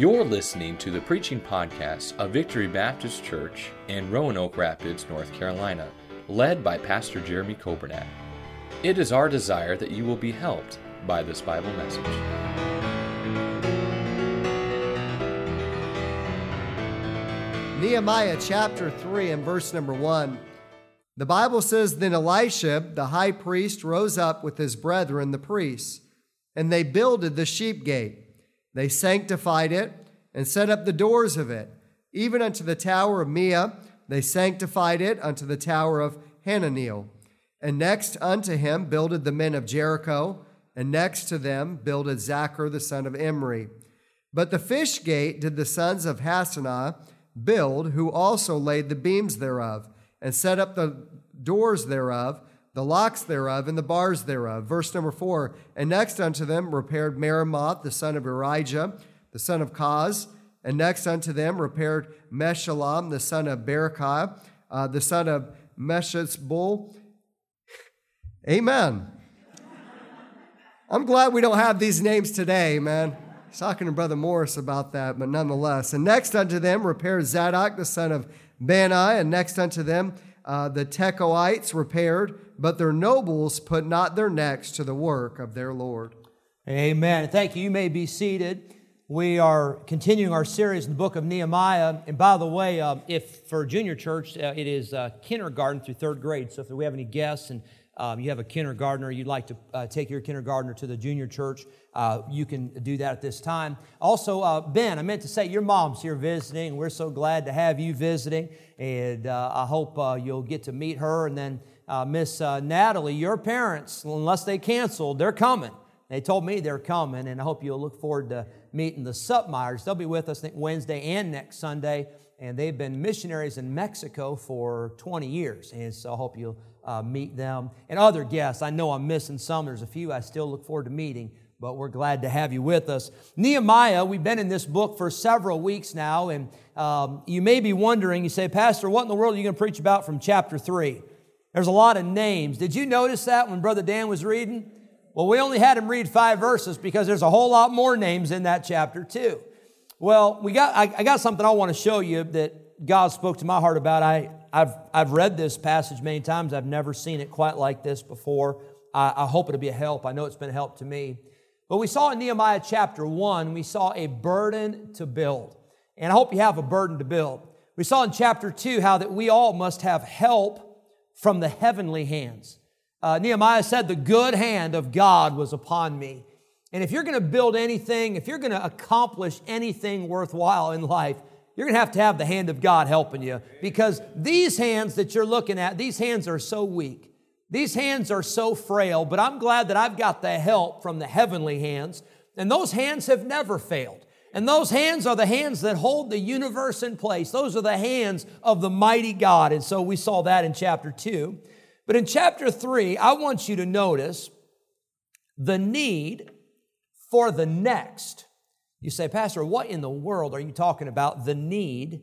You're listening to the preaching podcast of Victory Baptist Church in Roanoke Rapids, North Carolina, led by Pastor Jeremy Coburnack. It is our desire that you will be helped by this Bible message. Nehemiah chapter 3 and verse number 1. The Bible says, Then Eliashib, the high priest, rose up with his brethren, the priests, and they builded the sheep gate. They sanctified it and set up the doors of it, even unto the tower of Meah. They sanctified it unto the tower of Hananeel. And next unto him builded the men of Jericho, and next to them builded Zaccur the son of Imri. But the fish gate did the sons of Hassenaah build, who also laid the beams thereof, and set up the doors thereof, the locks thereof, and the bars thereof. Verse number four. And next unto them repaired Meremoth, the son of Urijah, the son of Koz. And next unto them repaired Meshullam, the son of Berechiah, uh, the son of Meshezabeel. Amen. I'm glad we don't have these names today, man. Talking to Brother Morris about that, but nonetheless. And next unto them repaired Zadok, the son of Bani, and next unto them uh, the Tekoites repaired, but their nobles put not their necks to the work of their Lord. Amen. Thank you. You may be seated. We are continuing our series in the book of Nehemiah. And by the way, uh, if for junior church, uh, it is uh, kindergarten through third grade. So if we have any guests and um, you have a kindergartner, you'd like to uh, take your kindergartner to the junior church, uh, you can do that at this time. Also, uh, Ben, I meant to say your mom's here visiting. We're so glad to have you visiting, and uh, I hope uh, you'll get to meet her. And then uh, Miss Natalie, your parents, unless they canceled, they're coming. They told me they're coming, and I hope you'll look forward to meeting the Supmeyers. They'll be with us Wednesday and next Sunday, and they've been missionaries in Mexico for 20 years, and so I hope you'll uh, meet them. And other guests, I know I'm missing some. There's a few I still look forward to meeting, but we're glad to have you with us. Nehemiah, we've been in this book for several weeks now, and um, you may be wondering, you say, Pastor, what in the world are you going to preach about from chapter 3? There's a lot of names. Did you notice that when Brother Dan was reading? Well, we only had him read five verses because there's a whole lot more names in that chapter, too. Well, we got, I, I got something I want to show you that God spoke to my heart about. I, I've, I've read this passage many times. I've never seen it quite like this before. I, I hope it'll be a help. I know it's been a help to me. But we saw in Nehemiah chapter 1, we saw a burden to build. And I hope you have a burden to build. We saw in chapter 2 how that we all must have help from the heavenly hands. Uh, Nehemiah said, The good hand of God was upon me. And if you're going to build anything, if you're going to accomplish anything worthwhile in life, you're going to have to have the hand of God helping you because these hands that you're looking at, these hands are so weak. These hands are so frail, but I'm glad that I've got the help from the heavenly hands. And those hands have never failed. And those hands are the hands that hold the universe in place. Those are the hands of the mighty God. And so we saw that in chapter 2. But in chapter 3, I want you to notice the need for the next. You say, Pastor, what in the world are you talking about? The need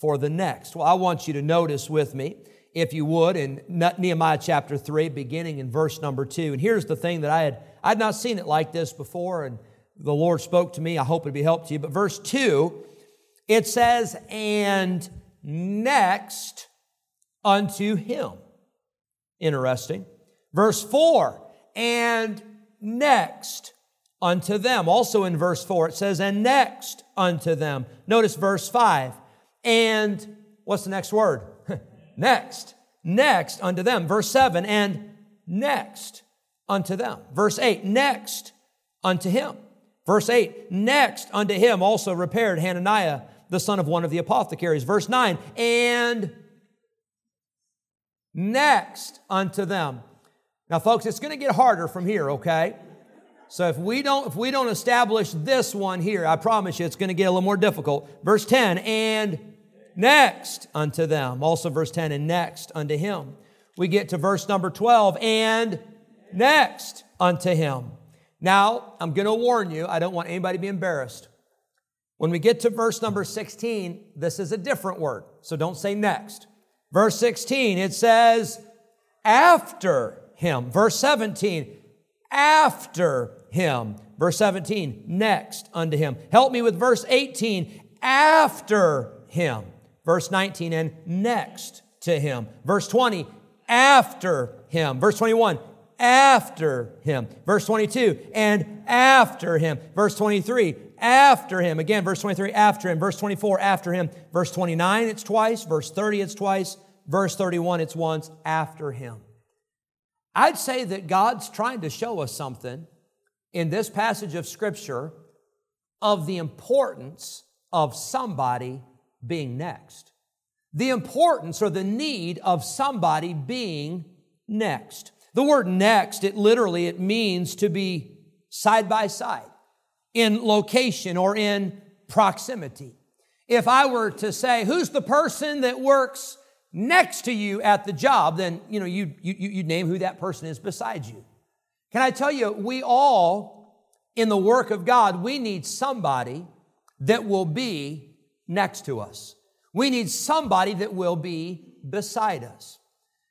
for the next. Well, I want you to notice with me, if you would, in Nehemiah chapter 3, beginning in verse number 2. And here's the thing that I had, I'd not seen it like this before, and the Lord spoke to me. I hope it'll be help to you. But verse 2, it says, and next unto him. Interesting. Verse 4, and next unto them. Also in verse 4, it says, and next unto them. Notice verse 5. And what's the next word? next. Next unto them. Verse 7, and next unto them. Verse 8, next unto him. Verse 8, next unto him also repaired Hananiah, the son of one of the apothecaries. Verse 9, and next unto them. Now, folks, it's going to get harder from here, okay? So if we don't if we don't establish this one here, I promise you it's going to get a little more difficult. Verse 10, and next unto them. Also verse 10, and next unto him. We get to verse number 12, and next unto him. Now, I'm going to warn you, I don't want anybody to be embarrassed. When we get to verse number 16, this is a different word. So don't say next. Verse 16, it says, after him. Verse 17, after him. Verse 17, next unto him. Help me with verse 18, after him. Verse 19, and next to him. Verse 20, after him. Verse 21, after him. Verse 22, and after him. Verse 23, after him. Again, verse 23, after him. Verse 24, after him. Verse 29, it's twice. Verse 30, it's twice. Verse 31, it's once after him. I'd say that God's trying to show us something in this passage of Scripture of the importance of somebody being next. The importance or the need of somebody being next. The word next, it literally, it means to be side by side in location or in proximity. If I were to say, who's the person that works next to you at the job, then, you know, you, you, you name who that person is beside you. Can I tell you, we all, in the work of God, we need somebody that will be next to us. We need somebody that will be beside us.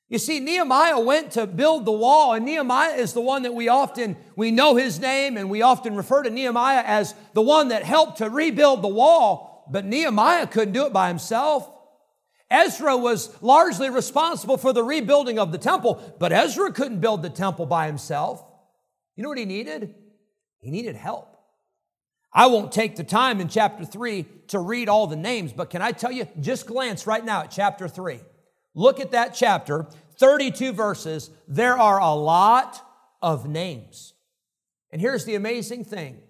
You see, Nehemiah went to build the wall, and Nehemiah is the one that we often, we know his name, and we often refer to Nehemiah as the one that helped to rebuild the wall. But Nehemiah couldn't do it by himself. Ezra was largely responsible for the rebuilding of the temple, but Ezra couldn't build the temple by himself. You know what he needed? He needed help. I won't take the time in chapter 3 to read all the names, but can I tell you, just glance right now at chapter 3. Look at that chapter, 32 verses, there are a lot of names. And here's the amazing thing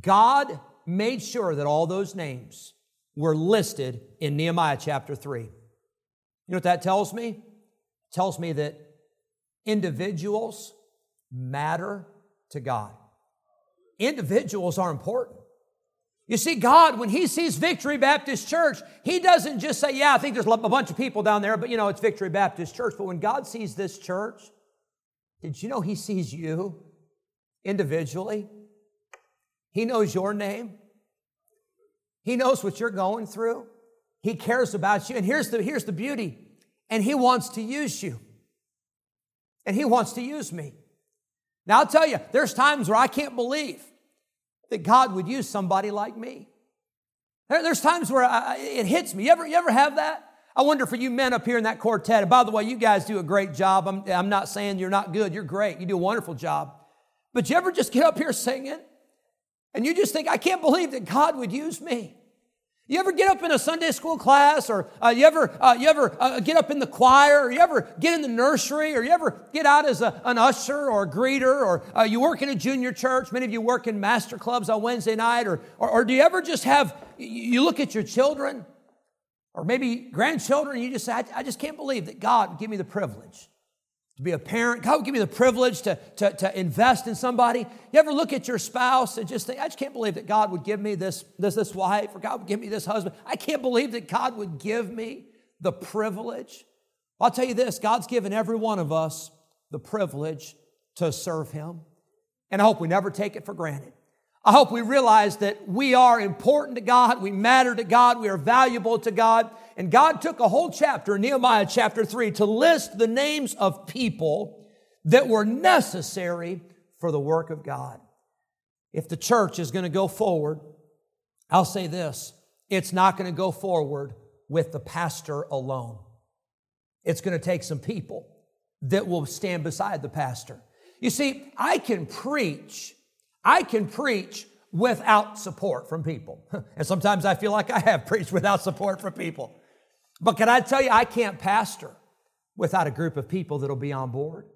God made sure that all those names were listed in Nehemiah chapter 3. You know what that tells me? It tells me that individuals matter to God. Individuals are important. You see, God, when He sees Victory Baptist Church, He doesn't just say, Yeah, I think there's a bunch of people down there, but you know, it's Victory Baptist Church. But when God sees this church, did you know He sees you individually? He knows your name, He knows what you're going through, He cares about you. And here's the, here's the beauty, and He wants to use you, and He wants to use me. Now, I'll tell you, there's times where I can't believe that God would use somebody like me. there's times where I, it hits me. You ever, you ever have that? I wonder for you men up here in that quartet. And by the way, you guys do a great job. I'm, I'm not saying you're not good. You're great. You do a wonderful job. But you ever just get up here singing and you just think, I can't believe that God would use me? You ever get up in a Sunday school class, or uh, you ever, uh, you ever uh, get up in the choir, or you ever get in the nursery, or you ever get out as a, an usher or a greeter, or uh, you work in a junior church? Many of you work in master clubs on Wednesday night, or, or, or do you ever just have, you look at your children, or maybe grandchildren, and you just say, I, I just can't believe that God would give me the privilege to be a parent. God would give me the privilege to, to, to invest in somebody. You ever look at your spouse and just think, I just can't believe that God would give me this, this, this wife, or God would give me this husband. I can't believe that God would give me the privilege. I'll tell you this God's given every one of us the privilege to serve Him. And I hope we never take it for granted. I hope we realize that we are important to God, we matter to God, we are valuable to God. And God took a whole chapter, Nehemiah chapter 3, to list the names of people that were necessary for the work of God. If the church is going to go forward, I'll say this it's not going to go forward with the pastor alone. It's going to take some people that will stand beside the pastor. You see, I can preach I can preach without support from people. And sometimes I feel like I have preached without support from people. But can I tell you, I can't pastor without a group of people that'll be on board.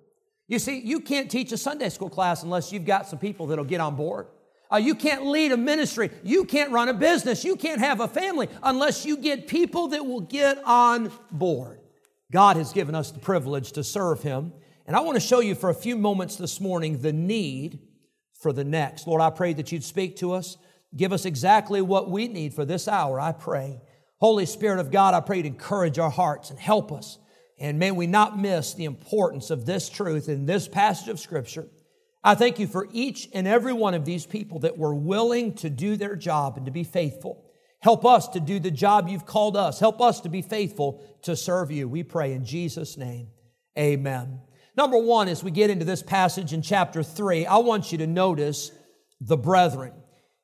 You see, you can't teach a Sunday school class unless you've got some people that'll get on board. Uh, you can't lead a ministry. You can't run a business. You can't have a family unless you get people that will get on board. God has given us the privilege to serve Him. And I want to show you for a few moments this morning the need for the next. Lord, I pray that you'd speak to us. Give us exactly what we need for this hour, I pray. Holy Spirit of God, I pray to encourage our hearts and help us. And may we not miss the importance of this truth in this passage of Scripture. I thank you for each and every one of these people that were willing to do their job and to be faithful. Help us to do the job you've called us. Help us to be faithful to serve you. We pray in Jesus' name. Amen. Number one, as we get into this passage in chapter three, I want you to notice the brethren.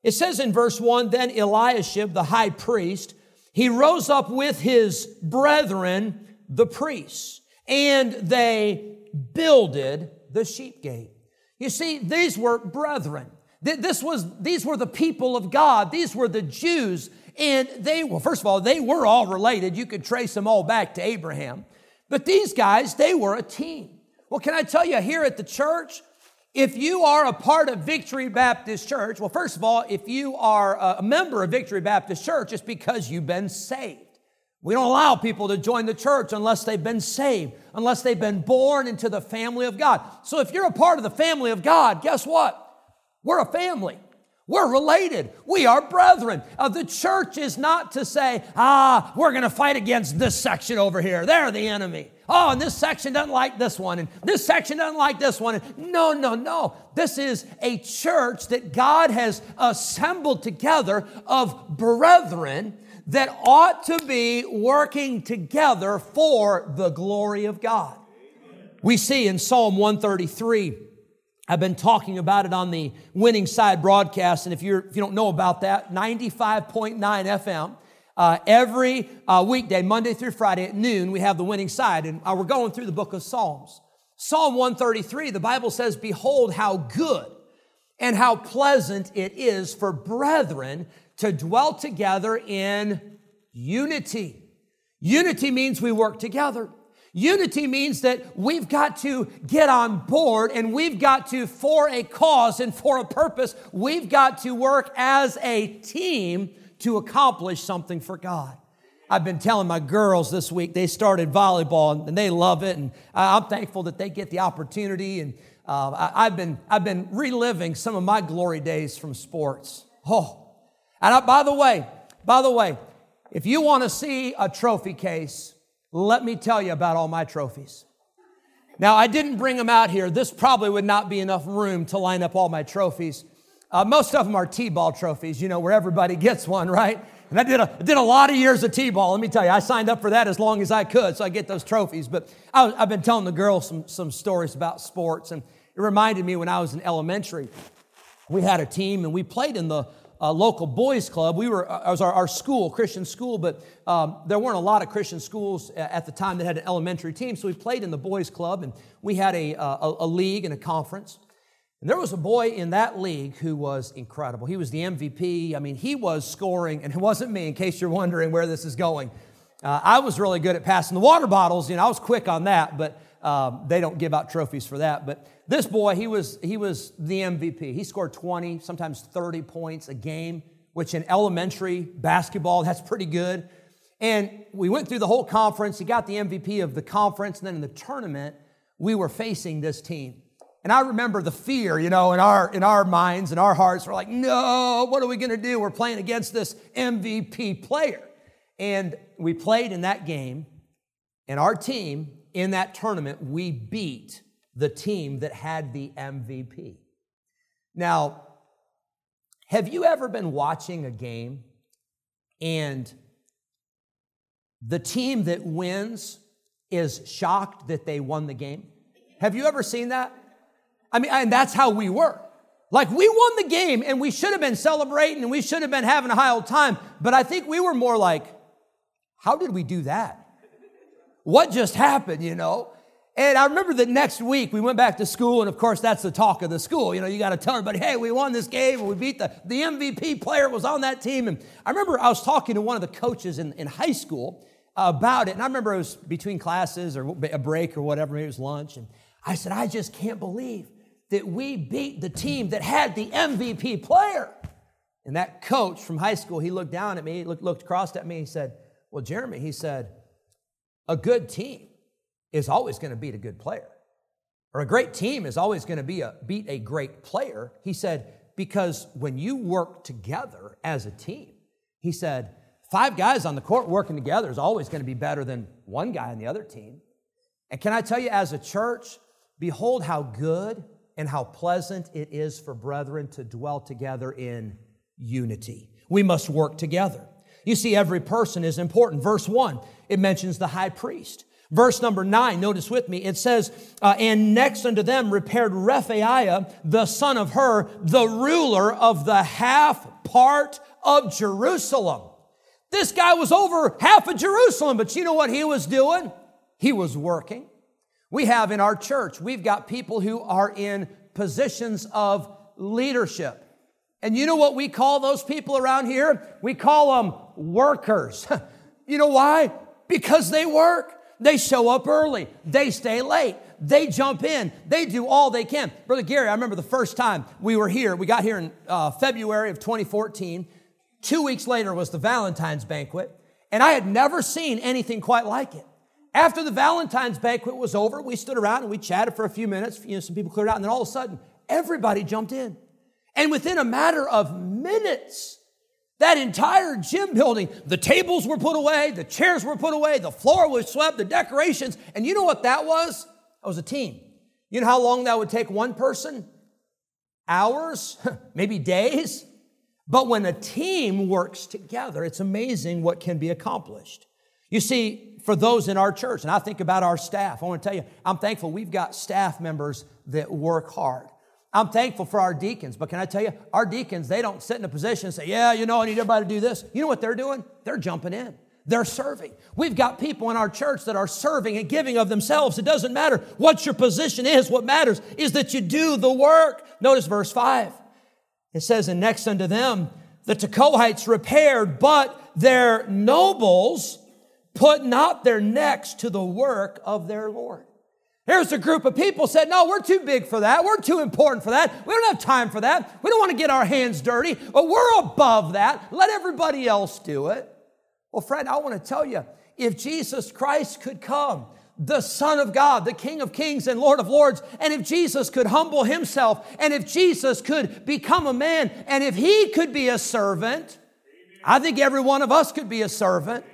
It says in verse one, then Eliashib, the high priest, he rose up with his brethren, the priests, and they builded the sheep gate. You see, these were brethren. This was, these were the people of God. These were the Jews. And they, well, first of all, they were all related. You could trace them all back to Abraham. But these guys, they were a team. Well, can I tell you here at the church, if you are a part of Victory Baptist Church, well, first of all, if you are a member of Victory Baptist Church, it's because you've been saved. We don't allow people to join the church unless they've been saved, unless they've been born into the family of God. So if you're a part of the family of God, guess what? We're a family. We're related. We are brethren. Uh, the church is not to say, ah, we're going to fight against this section over here. They're the enemy. Oh, and this section doesn't like this one, and this section doesn't like this one. No, no, no. This is a church that God has assembled together of brethren that ought to be working together for the glory of God. We see in Psalm 133 I've been talking about it on the Winning Side broadcast, and if, you're, if you don't know about that, 95.9 FM. Uh, every uh, weekday, Monday through Friday at noon, we have the winning side, and uh, we're going through the book of Psalms. Psalm 133, the Bible says, Behold, how good and how pleasant it is for brethren to dwell together in unity. Unity means we work together. Unity means that we've got to get on board and we've got to, for a cause and for a purpose, we've got to work as a team to accomplish something for God. I've been telling my girls this week, they started volleyball and they love it. And I'm thankful that they get the opportunity. And uh, I've, been, I've been reliving some of my glory days from sports. Oh, and I, by the way, by the way, if you want to see a trophy case, let me tell you about all my trophies. Now, I didn't bring them out here. This probably would not be enough room to line up all my trophies. Uh, most of them are T-ball trophies, you know, where everybody gets one, right? And I did a, did a lot of years of T-ball. Let me tell you, I signed up for that as long as I could, so I get those trophies. But I, have been telling the girls some, some stories about sports, and it reminded me when I was in elementary, we had a team, and we played in the uh, local boys club. We were, uh, it was our, our school, Christian school, but um, there weren't a lot of Christian schools at the time that had an elementary team. So we played in the boys club and we had a, uh, a, a league and a conference. And there was a boy in that league who was incredible. He was the MVP. I mean, he was scoring, and it wasn't me, in case you're wondering where this is going. I was really good at passing the water bottles. You know, I was quick on that, but um, they don't give out trophies for that. But this boy, he was, he was the MVP. He scored 20, sometimes 30 points a game, which in elementary basketball, that's pretty good. And we went through the whole conference. He got the MVP of the conference. And then in the tournament, we were facing this team. And I remember the fear, you know, in our, in our minds and our hearts. We're like, no, what are we going to do? We're playing against this MVP player. And we played in that game. And our team in that tournament, we beat the team that had the MVP. Now, have you ever been watching a game and the team that wins is shocked that they won the game? Have you ever seen that? I mean, and that's how we were. Like we won the game and we should have been celebrating and we should have been having a high old time, but I think we were more like, how did we do that? What just happened, you know? And I remember the next week we went back to school, and of course, that's the talk of the school. You know, you got to tell everybody, hey, we won this game, we beat the, the MVP player was on that team. And I remember I was talking to one of the coaches in, in high school about it, and I remember it was between classes or a break or whatever, maybe it was lunch. And I said, I just can't believe that we beat the team that had the MVP player. And that coach from high school, he looked down at me, looked, looked across at me, he said, Well, Jeremy, he said, a good team is always going to beat a good player. Or a great team is always going to be a, beat a great player. He said, because when you work together as a team, he said, five guys on the court working together is always going to be better than one guy on the other team. And can I tell you, as a church, behold how good and how pleasant it is for brethren to dwell together in unity. We must work together. You see, every person is important. Verse 1, it mentions the high priest. Verse number nine, notice with me, it says, uh, And next unto them repaired Rephaiah, the son of Hur, the ruler of the half part of Jerusalem. This guy was over half of Jerusalem, but you know what he was doing? He was working. We have in our church, we've got people who are in positions of leadership. And you know what we call those people around here? We call them workers. you know why? Because they work. They show up early. They stay late. They jump in. They do all they can. Brother Gary, I remember the first time we were here. We got here in uh, February of 2014. Two weeks later was the Valentine's banquet, and I had never seen anything quite like it. After the Valentine's banquet was over, we stood around and we chatted for a few minutes. You know, some people cleared out, and then all of a sudden, everybody jumped in. And within a matter of minutes, that entire gym building, the tables were put away, the chairs were put away, the floor was swept, the decorations. And you know what that was? That was a team. You know how long that would take one person? Hours, maybe days. But when a team works together, it's amazing what can be accomplished. You see, for those in our church, and I think about our staff, I want to tell you, I'm thankful we've got staff members that work hard. I'm thankful for our deacons, but can I tell you, our deacons, they don't sit in a position and say, Yeah, you know, I need everybody to do this. You know what they're doing? They're jumping in. They're serving. We've got people in our church that are serving and giving of themselves. It doesn't matter what your position is. What matters is that you do the work. Notice verse 5. It says, And next unto them, the Tekoites repaired, but their nobles put not their necks to the work of their Lord. There's a group of people said, No, we're too big for that. We're too important for that. We don't have time for that. We don't want to get our hands dirty, but we're above that. Let everybody else do it. Well, friend, I want to tell you if Jesus Christ could come, the Son of God, the King of Kings and Lord of Lords, and if Jesus could humble himself, and if Jesus could become a man, and if he could be a servant, I think every one of us could be a servant.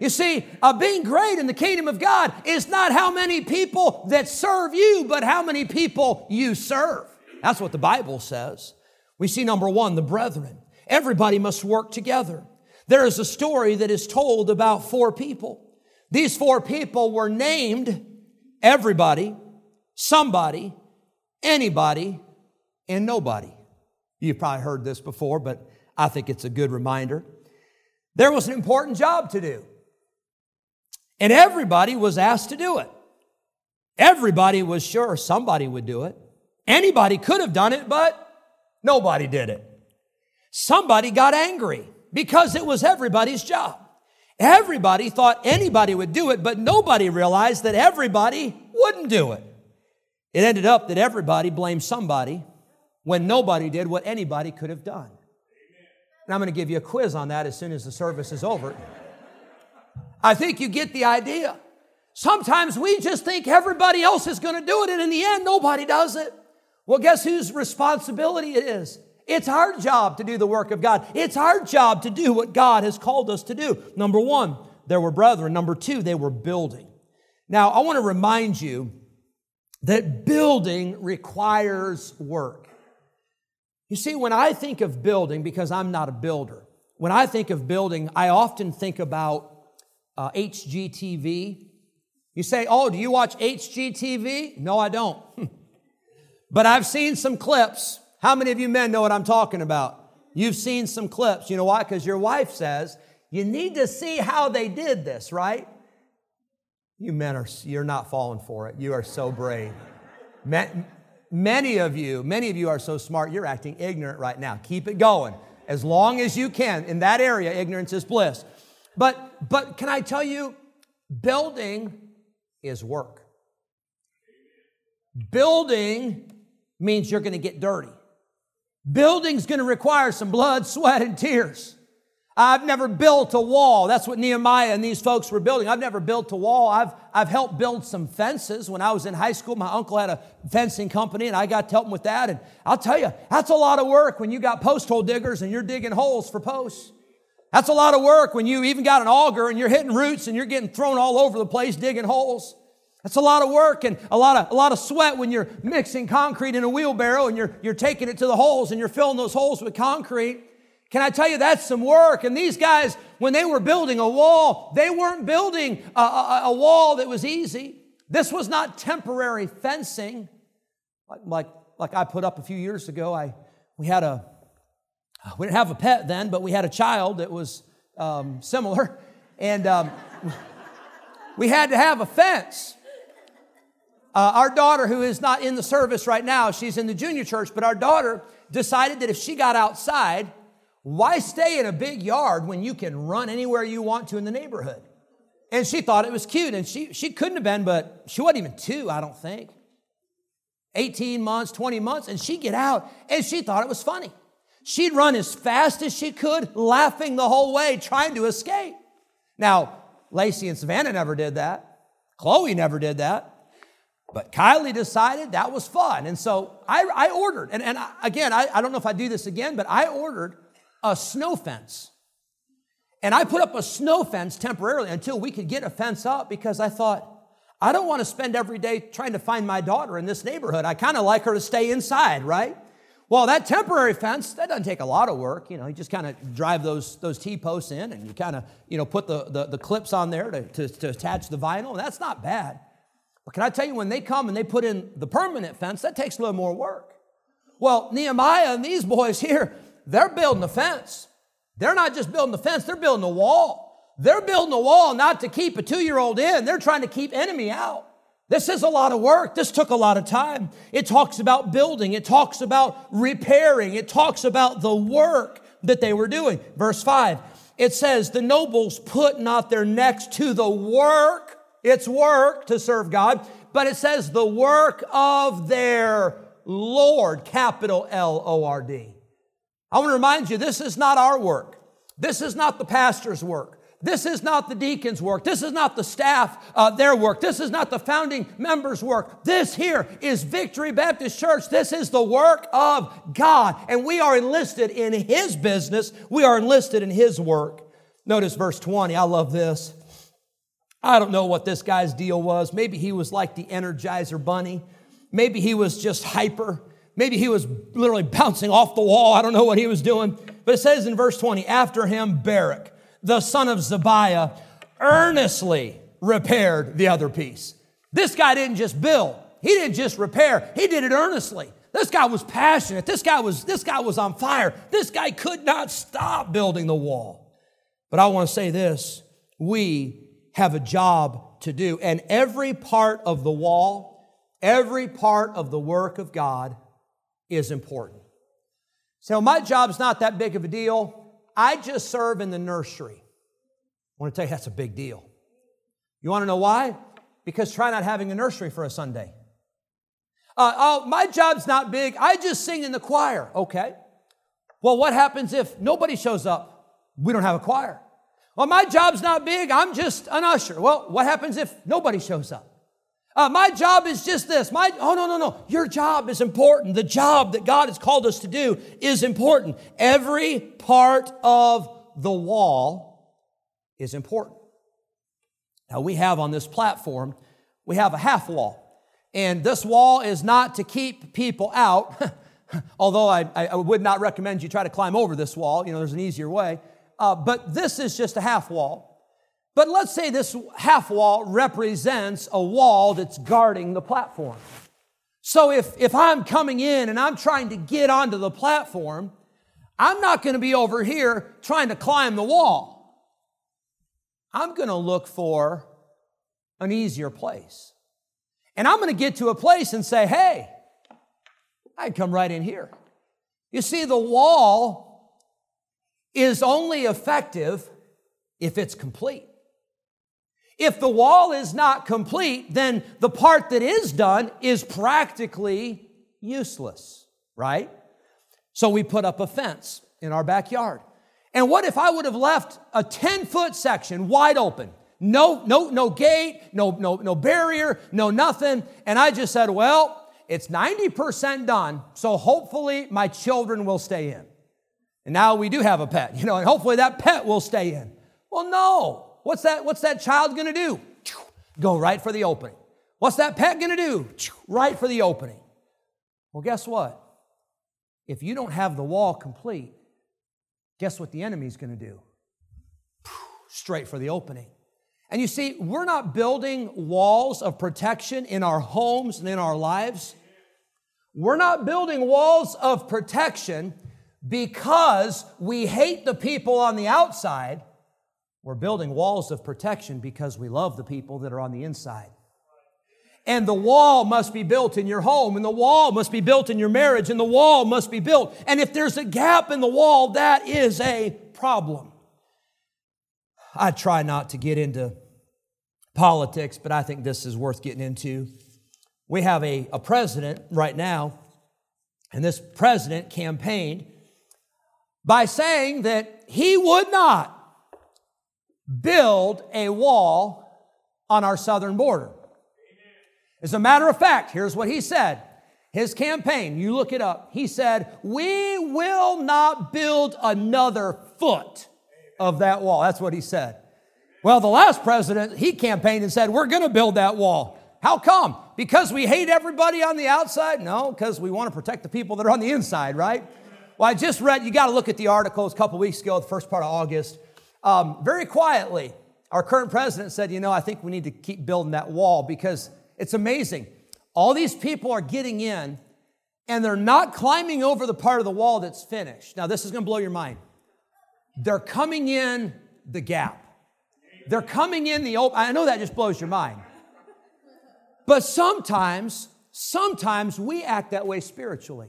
You see, uh, being great in the kingdom of God is not how many people that serve you, but how many people you serve. That's what the Bible says. We see number one, the brethren. Everybody must work together. There is a story that is told about four people. These four people were named everybody, somebody, anybody, and nobody. You've probably heard this before, but I think it's a good reminder. There was an important job to do, and everybody was asked to do it. Everybody was sure somebody would do it. Anybody could have done it, but nobody did it. Somebody got angry because it was everybody's job. Everybody thought anybody would do it, but nobody realized that everybody wouldn't do it. It ended up that everybody blamed somebody when nobody did what anybody could have done. And I'm going to give you a quiz on that as soon as the service is over. I think you get the idea. Sometimes we just think everybody else is going to do it, and in the end, nobody does it. Well, guess whose responsibility it is? It's our job to do the work of God. It's our job to do what God has called us to do. Number one, there were brethren. Number two, they were building. Now, I want to remind you that building requires work. You see, when I think of building, because I'm not a builder, when I think of building, I often think about uh, HGTV. You say, Oh, do you watch HGTV? No, I don't. but I've seen some clips how many of you men know what I'm talking about? You've seen some clips. You know why? Because your wife says, you need to see how they did this, right? You men are, you're not falling for it. You are so brave. Many of you, many of you are so smart, you're acting ignorant right now. Keep it going. As long as you can. In that area, ignorance is bliss. But, but can I tell you, building is work. Building means you're going to get dirty. Building's going to require some blood, sweat, and tears. I've never built a wall. That's what Nehemiah and these folks were building. I've never built a wall. I've, I've helped build some fences. When I was in high school, my uncle had a fencing company and I got to help him with that. And I'll tell you, that's a lot of work when you got post hole diggers and you're digging holes for posts. That's a lot of work when you even got an auger and you're hitting roots and you're getting thrown all over the place digging holes. That's a lot of work and a lot of, a lot of sweat when you're mixing concrete in a wheelbarrow and you're, you're taking it to the holes and you're filling those holes with concrete. Can I tell you that's some work? And these guys, when they were building a wall, they weren't building a, a, a wall that was easy. This was not temporary fencing like, like, like I put up a few years ago. I, we had a, we didn't have a pet then, but we had a child that was um, similar. And um, we had to have a fence. Uh, our daughter, who is not in the service right now, she's in the junior church, but our daughter decided that if she got outside, why stay in a big yard when you can run anywhere you want to in the neighborhood? And she thought it was cute, and she, she couldn't have been, but she wasn't even two, I don't think. 18 months, 20 months, and she'd get out, and she thought it was funny. She'd run as fast as she could, laughing the whole way, trying to escape. Now, Lacey and Savannah never did that. Chloe never did that. But Kylie decided that was fun. And so I, I ordered, and, and again, I, I don't know if I do this again, but I ordered a snow fence. And I put up a snow fence temporarily until we could get a fence up because I thought, I don't want to spend every day trying to find my daughter in this neighborhood. I kind of like her to stay inside, right? Well, that temporary fence, that doesn't take a lot of work. You know, you just kind of drive those, those T-posts in and you kind of, you know, put the, the, the, clips on there to, to, to attach the vinyl. And that's not bad. But can I tell you, when they come and they put in the permanent fence, that takes a little more work. Well, Nehemiah and these boys here, they're building a fence. They're not just building the fence, they're building a wall. They're building a wall not to keep a two year old in, they're trying to keep enemy out. This is a lot of work. This took a lot of time. It talks about building, it talks about repairing, it talks about the work that they were doing. Verse 5 it says, The nobles put not their necks to the work, it's work to serve God, but it says the work of their Lord, capital L O R D. I want to remind you, this is not our work. This is not the pastor's work. This is not the deacon's work. This is not the staff, uh, their work. This is not the founding members' work. This here is Victory Baptist Church. This is the work of God. And we are enlisted in His business. We are enlisted in His work. Notice verse 20. I love this. I don't know what this guy's deal was. Maybe he was like the Energizer Bunny. Maybe he was just hyper. Maybe he was literally bouncing off the wall. I don't know what he was doing. But it says in verse 20, after him, Baruch, the son of Zabiah, earnestly repaired the other piece. This guy didn't just build. He didn't just repair. He did it earnestly. This guy was passionate. This guy was, this guy was on fire. This guy could not stop building the wall. But I want to say this. We have a job to do. And every part of the wall, every part of the work of God is important. So my job's not that big of a deal. I just serve in the nursery. I want to tell you that's a big deal. You want to know why? Because try not having a nursery for a Sunday. Uh, oh, my job's not big. I just sing in the choir. Okay. Well, what happens if nobody shows up? We don't have a choir. Well, my job's not big. I'm just an usher. Well, what happens if nobody shows up? Uh, my job is just this. My oh no no no. Your job is important. The job that God has called us to do is important. Every part of the wall is important. Now we have on this platform, we have a half wall, and this wall is not to keep people out. Although I, I, would not recommend you try to climb over this wall. You know, there's an easier way. Uh, but this is just a half wall. But let's say this half wall represents a wall that's guarding the platform. So if, if I'm coming in and I'm trying to get onto the platform, I'm not going to be over here trying to climb the wall. I'm going to look for an easier place. And I'm going to get to a place and say, hey, I'd come right in here. You see, the wall is only effective if it's complete. If the wall is not complete, then the part that is done is practically useless, right? So we put up a fence in our backyard. And what if I would have left a 10 foot section wide open? No, no, no gate, no, no, no barrier, no nothing. And I just said, well, it's 90% done, so hopefully my children will stay in. And now we do have a pet, you know, and hopefully that pet will stay in. Well, no. What's that, what's that child gonna do? Go right for the opening. What's that pet gonna do? Right for the opening. Well, guess what? If you don't have the wall complete, guess what the enemy's to do? Straight for the opening. And you see, we're not building walls of protection in our homes and in our lives. We're not building walls of protection because we hate the people on the outside. We're building walls of protection because we love the people that are on the inside. And the wall must be built in your home, and the wall must be built in your marriage, and the wall must be built. And if there's a gap in the wall, that is a problem. I try not to get into politics, but I think this is worth getting into. We have a, a president right now, and this president campaigned by saying that he would not build a wall on our southern border. As a matter of fact, here's what he said. His campaign, you look it up, he said, We will not build another foot of that wall. That's what he said. Well, the last president, he campaigned and said, We're going to build that wall. How come? Because we hate everybody on the outside? No, because we want to protect the people that are on the inside, right? Well, I just read, you got to look at the articles a couple weeks ago, the first part of August. Um, very quietly, our current president said, You know, I think we need to keep building that wall because it's amazing. All these people are getting in and they're not climbing over the part of the wall that's finished. Now, this is going to blow your mind. They're coming in the gap. They're coming in the open. I know that just blows your mind. But sometimes, sometimes we act that way spiritually.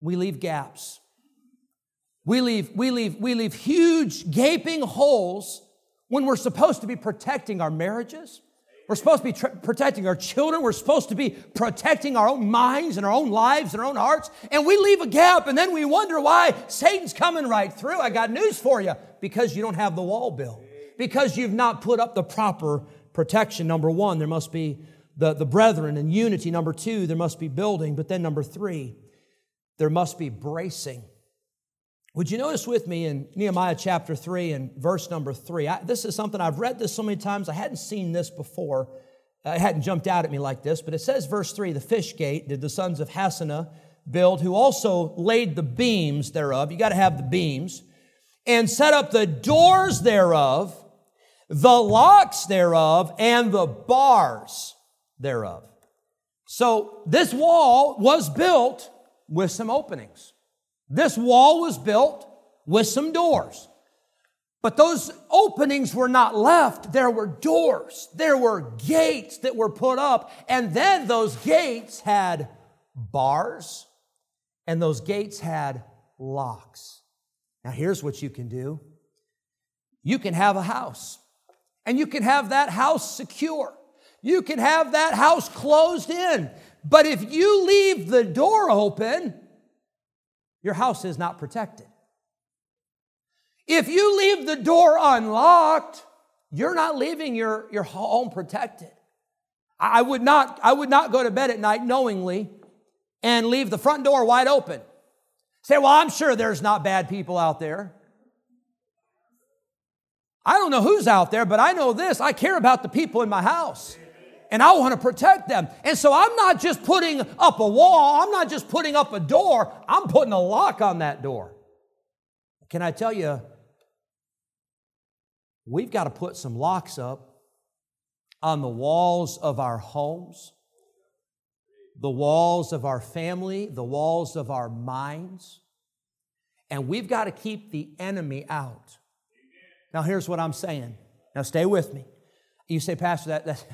We leave gaps. We leave, we leave, we leave huge gaping holes when we're supposed to be protecting our marriages, we're supposed to be tr- protecting our children. We're supposed to be protecting our own minds and our own lives and our own hearts. And we leave a gap and then we wonder why Satan's coming right through. I got news for you because you don't have the wall built, because you've not put up the proper protection. Number one, there must be the, the brethren and unity. Number two, there must be building. But then number three, there must be bracing. Would you notice with me in Nehemiah chapter 3 and verse number 3? I, this is something I've read this so many times, I hadn't seen this before. Uh, it hadn't jumped out at me like this, but it says, verse 3 The fish gate did the sons of Hassenaah build, who also laid the beams thereof. You got to have the beams, and set up the doors thereof, the locks thereof, and the bars thereof. So this wall was built with some openings. This wall was built with some doors. But those openings were not left. There were doors. There were gates that were put up. And then those gates had bars and those gates had locks. Now, here's what you can do you can have a house and you can have that house secure. You can have that house closed in. But if you leave the door open, your house is not protected. If you leave the door unlocked, you're not leaving your, your home protected. I would, not, I would not go to bed at night knowingly and leave the front door wide open. Say, well, I'm sure there's not bad people out there. I don't know who's out there, but I know this I care about the people in my house and I want to protect them. And so I'm not just putting up a wall, I'm not just putting up a door, I'm putting a lock on that door. Can I tell you, we've got to put some locks up on the walls of our homes, the walls of our family, the walls of our minds. And we've got to keep the enemy out. Now, here's what I'm saying. Now, stay with me. You say, Pastor, that, that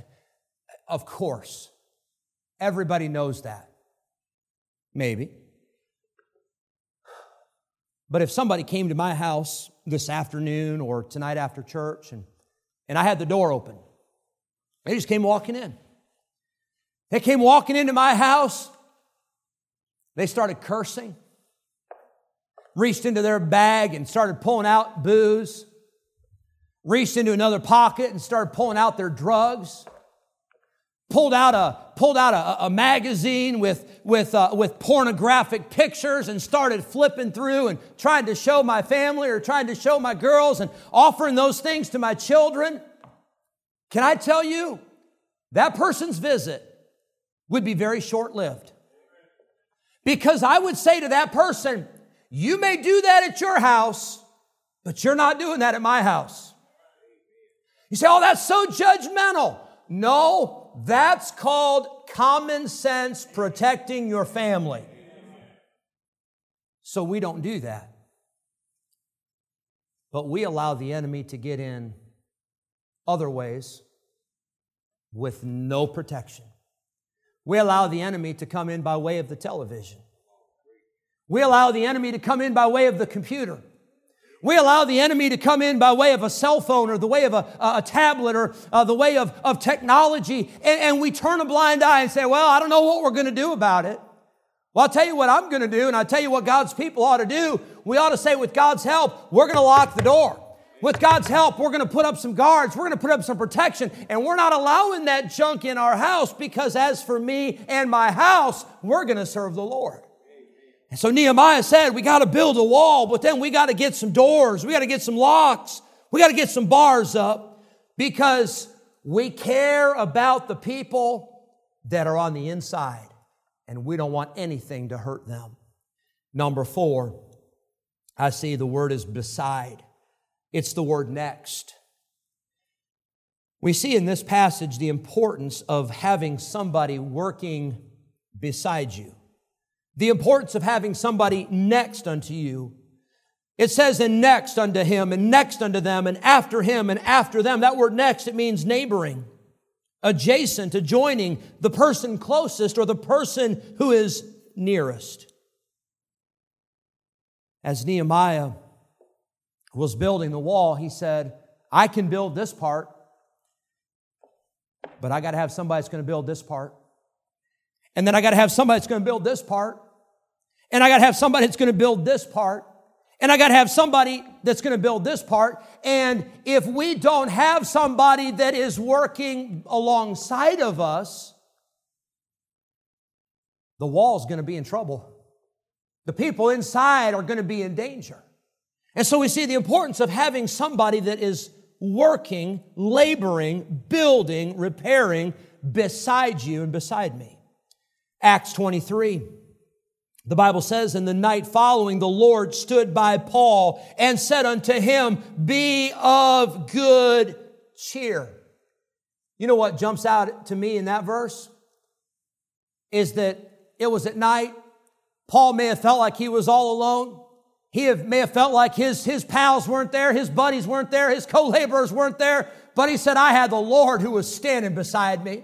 of course. Everybody knows that. Maybe. But if somebody came to my house this afternoon or tonight after church and, and I had the door open, they just came walking in. They came walking into my house. They started cursing, reached into their bag and started pulling out booze, reached into another pocket and started pulling out their drugs pulled out a pulled out a, a magazine with with uh, with pornographic pictures and started flipping through and trying to show my family or trying to show my girls and offering those things to my children can i tell you that person's visit would be very short lived because i would say to that person You may do that at your house, but you're not doing that at my house. You say, oh, that's so judgmental. No, that's called common sense protecting your family. So we don't do that. But we allow the enemy to get in other ways with no protection. We allow the enemy to come in by way of the television. We allow the enemy to come in by way of the computer. We allow the enemy to come in by way of a cell phone or the way of a, a tablet or uh, the way of, of technology, and, and we turn a blind eye and say, Well, I don't know what we're going to do about it. Well, I'll tell you what I'm going to do, and I'll tell you what God's people ought to do. We ought to say, with God's help, we're going to lock the door. With God's help, we're going to put up some guards, we're going to put up some protection, and we're not allowing that junk in our house because, as for me and my house, we're going to serve the Lord. And so Nehemiah said, We got to build a wall, but then we got to get some doors, we got to get some locks, we got to get some bars up because we care about the people that are on the inside and we don't want anything to hurt them. Number four, I see the word is beside. It's the word next. We see in this passage the importance of having somebody working beside you, the importance of having somebody next unto you. It says, and next unto him, and next unto them, and after him, and after them. That word next, it means neighboring, adjacent, adjoining, the person closest, or the person who is nearest. As Nehemiah was building the wall, he said, I can build this part, but I got to have somebody that's going to build this part. And then I got to have somebody that's going to build this part. And I got to have somebody that's going to build this part. And I got to have somebody that's going to build this part. And if we don't have somebody that is working alongside of us, the wall's going to be in trouble. The people inside are going to be in danger. And so we see the importance of having somebody that is working, laboring, building, repairing beside you and beside me. Acts 23. The Bible says, In the night following, the Lord stood by Paul and said unto him, Be of good cheer. You know what jumps out to me in that verse? Is that it was at night. Paul may have felt like he was all alone. He have, may have felt like his, his pals weren't there, his buddies weren't there, his co laborers weren't there, but he said, I had the Lord who was standing beside me.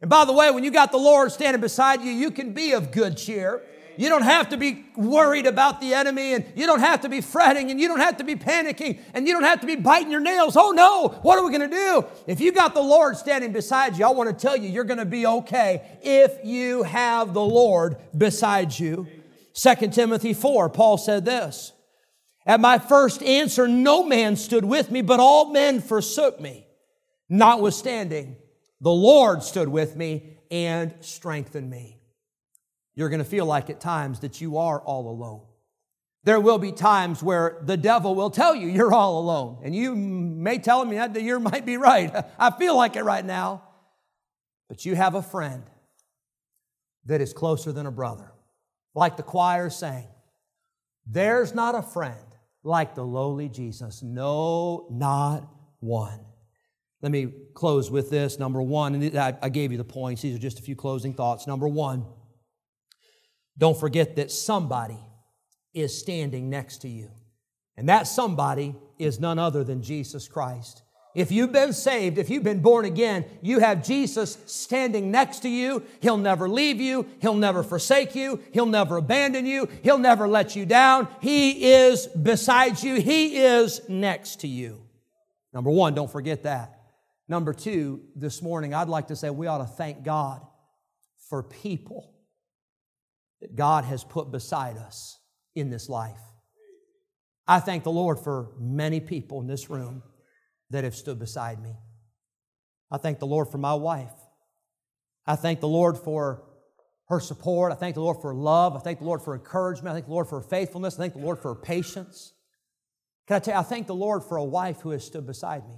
And by the way, when you got the Lord standing beside you, you can be of good cheer. You don't have to be worried about the enemy and you don't have to be fretting and you don't have to be panicking and you don't have to be biting your nails. Oh no, what are we going to do? If you got the Lord standing beside you, I want to tell you, you're going to be okay if you have the Lord beside you. 2 Timothy 4, Paul said this At my first answer, no man stood with me, but all men forsook me. Notwithstanding, the Lord stood with me and strengthened me. You're going to feel like at times that you are all alone. There will be times where the devil will tell you you're all alone. And you may tell him that you might be right. I feel like it right now. But you have a friend that is closer than a brother like the choir sang, there's not a friend like the lowly Jesus. No, not one. Let me close with this. Number one, and I gave you the points. These are just a few closing thoughts. Number one, don't forget that somebody is standing next to you. And that somebody is none other than Jesus Christ. If you've been saved, if you've been born again, you have Jesus standing next to you. He'll never leave you. He'll never forsake you. He'll never abandon you. He'll never let you down. He is beside you. He is next to you. Number one, don't forget that. Number two, this morning, I'd like to say we ought to thank God for people that God has put beside us in this life. I thank the Lord for many people in this room that have stood beside me. I thank the Lord for my wife. I thank the Lord for her support. I thank the Lord for love. I thank the Lord for encouragement. I thank the Lord for faithfulness. I thank the Lord for patience. Can I tell you, I thank the Lord for a wife who has stood beside me.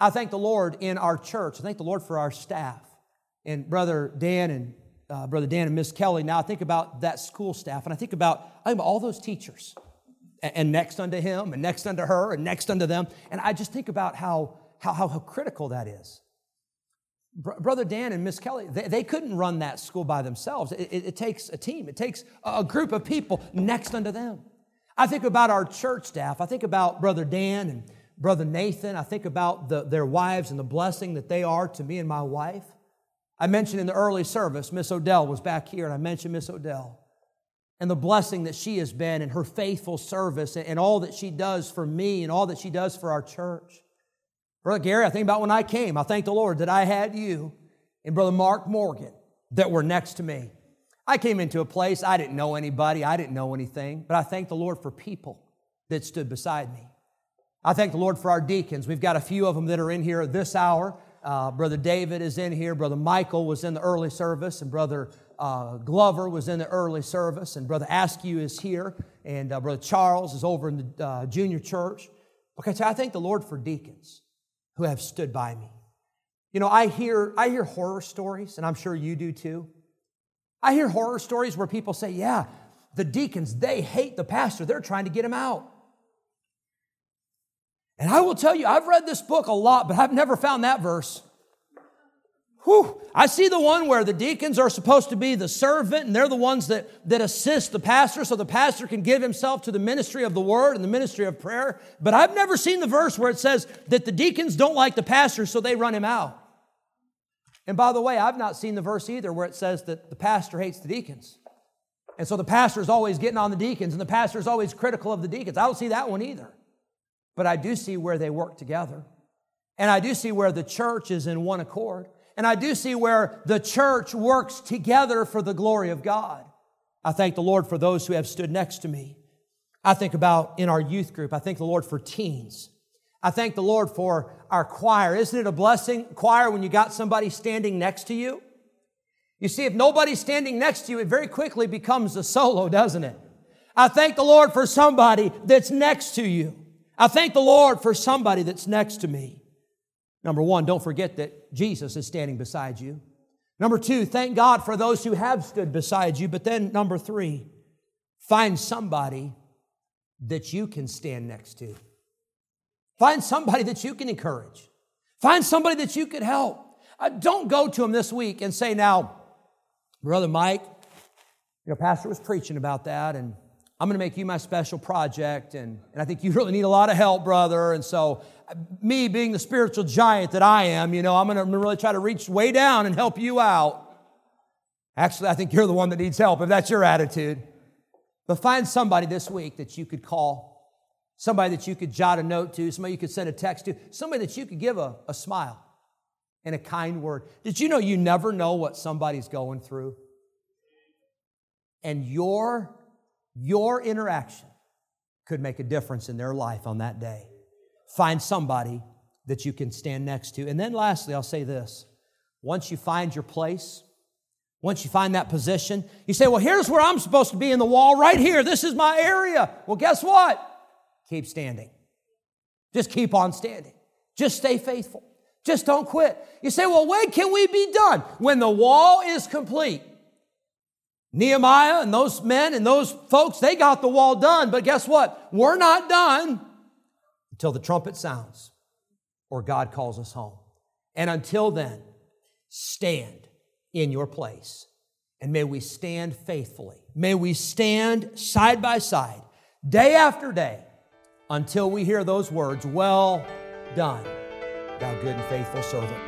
I thank the Lord in our church. I thank the Lord for our staff and Brother Dan and uh, Brother Dan and Miss Kelly, now I think about that school staff, and I think about, I think about all those teachers, and, and next unto him, and next unto her, and next unto them. And I just think about how, how, how, how critical that is. Br- Brother Dan and Miss Kelly, they, they, couldn't run that school by themselves. It, it, it takes a team, it takes a group of people next unto them. I think about our church staff. I think about Brother Dan and Brother Nathan. I think about the, their wives and the blessing that they are to me and my wife. I mentioned in the early service, Miss Odell was back here, and I mentioned Miss Odell and the blessing that she has been and her faithful service and all that she does for me and all that she does for our church. Brother Gary, I think about when I came. I thank the Lord that I had you and Brother Mark Morgan that were next to me. I came into a place, I didn't know anybody, I didn't know anything, but I thank the Lord for people that stood beside me. I thank the Lord for our deacons. We've got a few of them that are in here this hour. Uh, Brother David is in here. Brother Michael was in the early service, and Brother uh, Glover was in the early service, and Brother Askew is here, and uh, Brother Charles is over in the uh, junior church. Okay, so I thank the Lord for deacons who have stood by me. You know, I hear, I hear horror stories, and I'm sure you do too. I hear horror stories where people say, yeah, the deacons, they hate the pastor. They're trying to get him out. And I will tell you, I've read this book a lot, but I've never found that verse. Whew. I see the one where the deacons are supposed to be the servant and they're the ones that, that assist the pastor so the pastor can give himself to the ministry of the word and the ministry of prayer. But I've never seen the verse where it says that the deacons don't like the pastor so they run him out. And by the way, I've not seen the verse either where it says that the pastor hates the deacons. And so the pastor is always getting on the deacons and the pastor is always critical of the deacons. I don't see that one either. But I do see where they work together. And I do see where the church is in one accord. And I do see where the church works together for the glory of God. I thank the Lord for those who have stood next to me. I think about in our youth group, I thank the Lord for teens. I thank the Lord for our choir. Isn't it a blessing, choir, when you got somebody standing next to you? You see, if nobody's standing next to you, it very quickly becomes a solo, doesn't it? I thank the Lord for somebody that's next to you. I thank the Lord for somebody that's next to me. Number one, don't forget that Jesus is standing beside you. Number two, thank God for those who have stood beside you. But then, number three, find somebody that you can stand next to. Find somebody that you can encourage. Find somebody that you could help. Uh, don't go to them this week and say, now, Brother Mike, you know, Pastor was preaching about that, and I'm going to make you my special project, and, and I think you really need a lot of help, brother. And so, me being the spiritual giant that I am, you know, I'm going to really try to reach way down and help you out. Actually, I think you're the one that needs help if that's your attitude. But find somebody this week that you could call, somebody that you could jot a note to, somebody you could send a text to, somebody that you could give a, a smile and a kind word. Did you know you never know what somebody's going through? And your your interaction could make a difference in their life on that day. Find somebody that you can stand next to. And then lastly, I'll say this once you find your place, once you find that position, you say, Well, here's where I'm supposed to be in the wall, right here. This is my area. Well, guess what? Keep standing. Just keep on standing. Just stay faithful. Just don't quit. You say, Well, when can we be done? When the wall is complete. Nehemiah and those men and those folks, they got the wall done. But guess what? We're not done until the trumpet sounds or God calls us home. And until then, stand in your place. And may we stand faithfully. May we stand side by side, day after day, until we hear those words, Well done, thou good and faithful servant.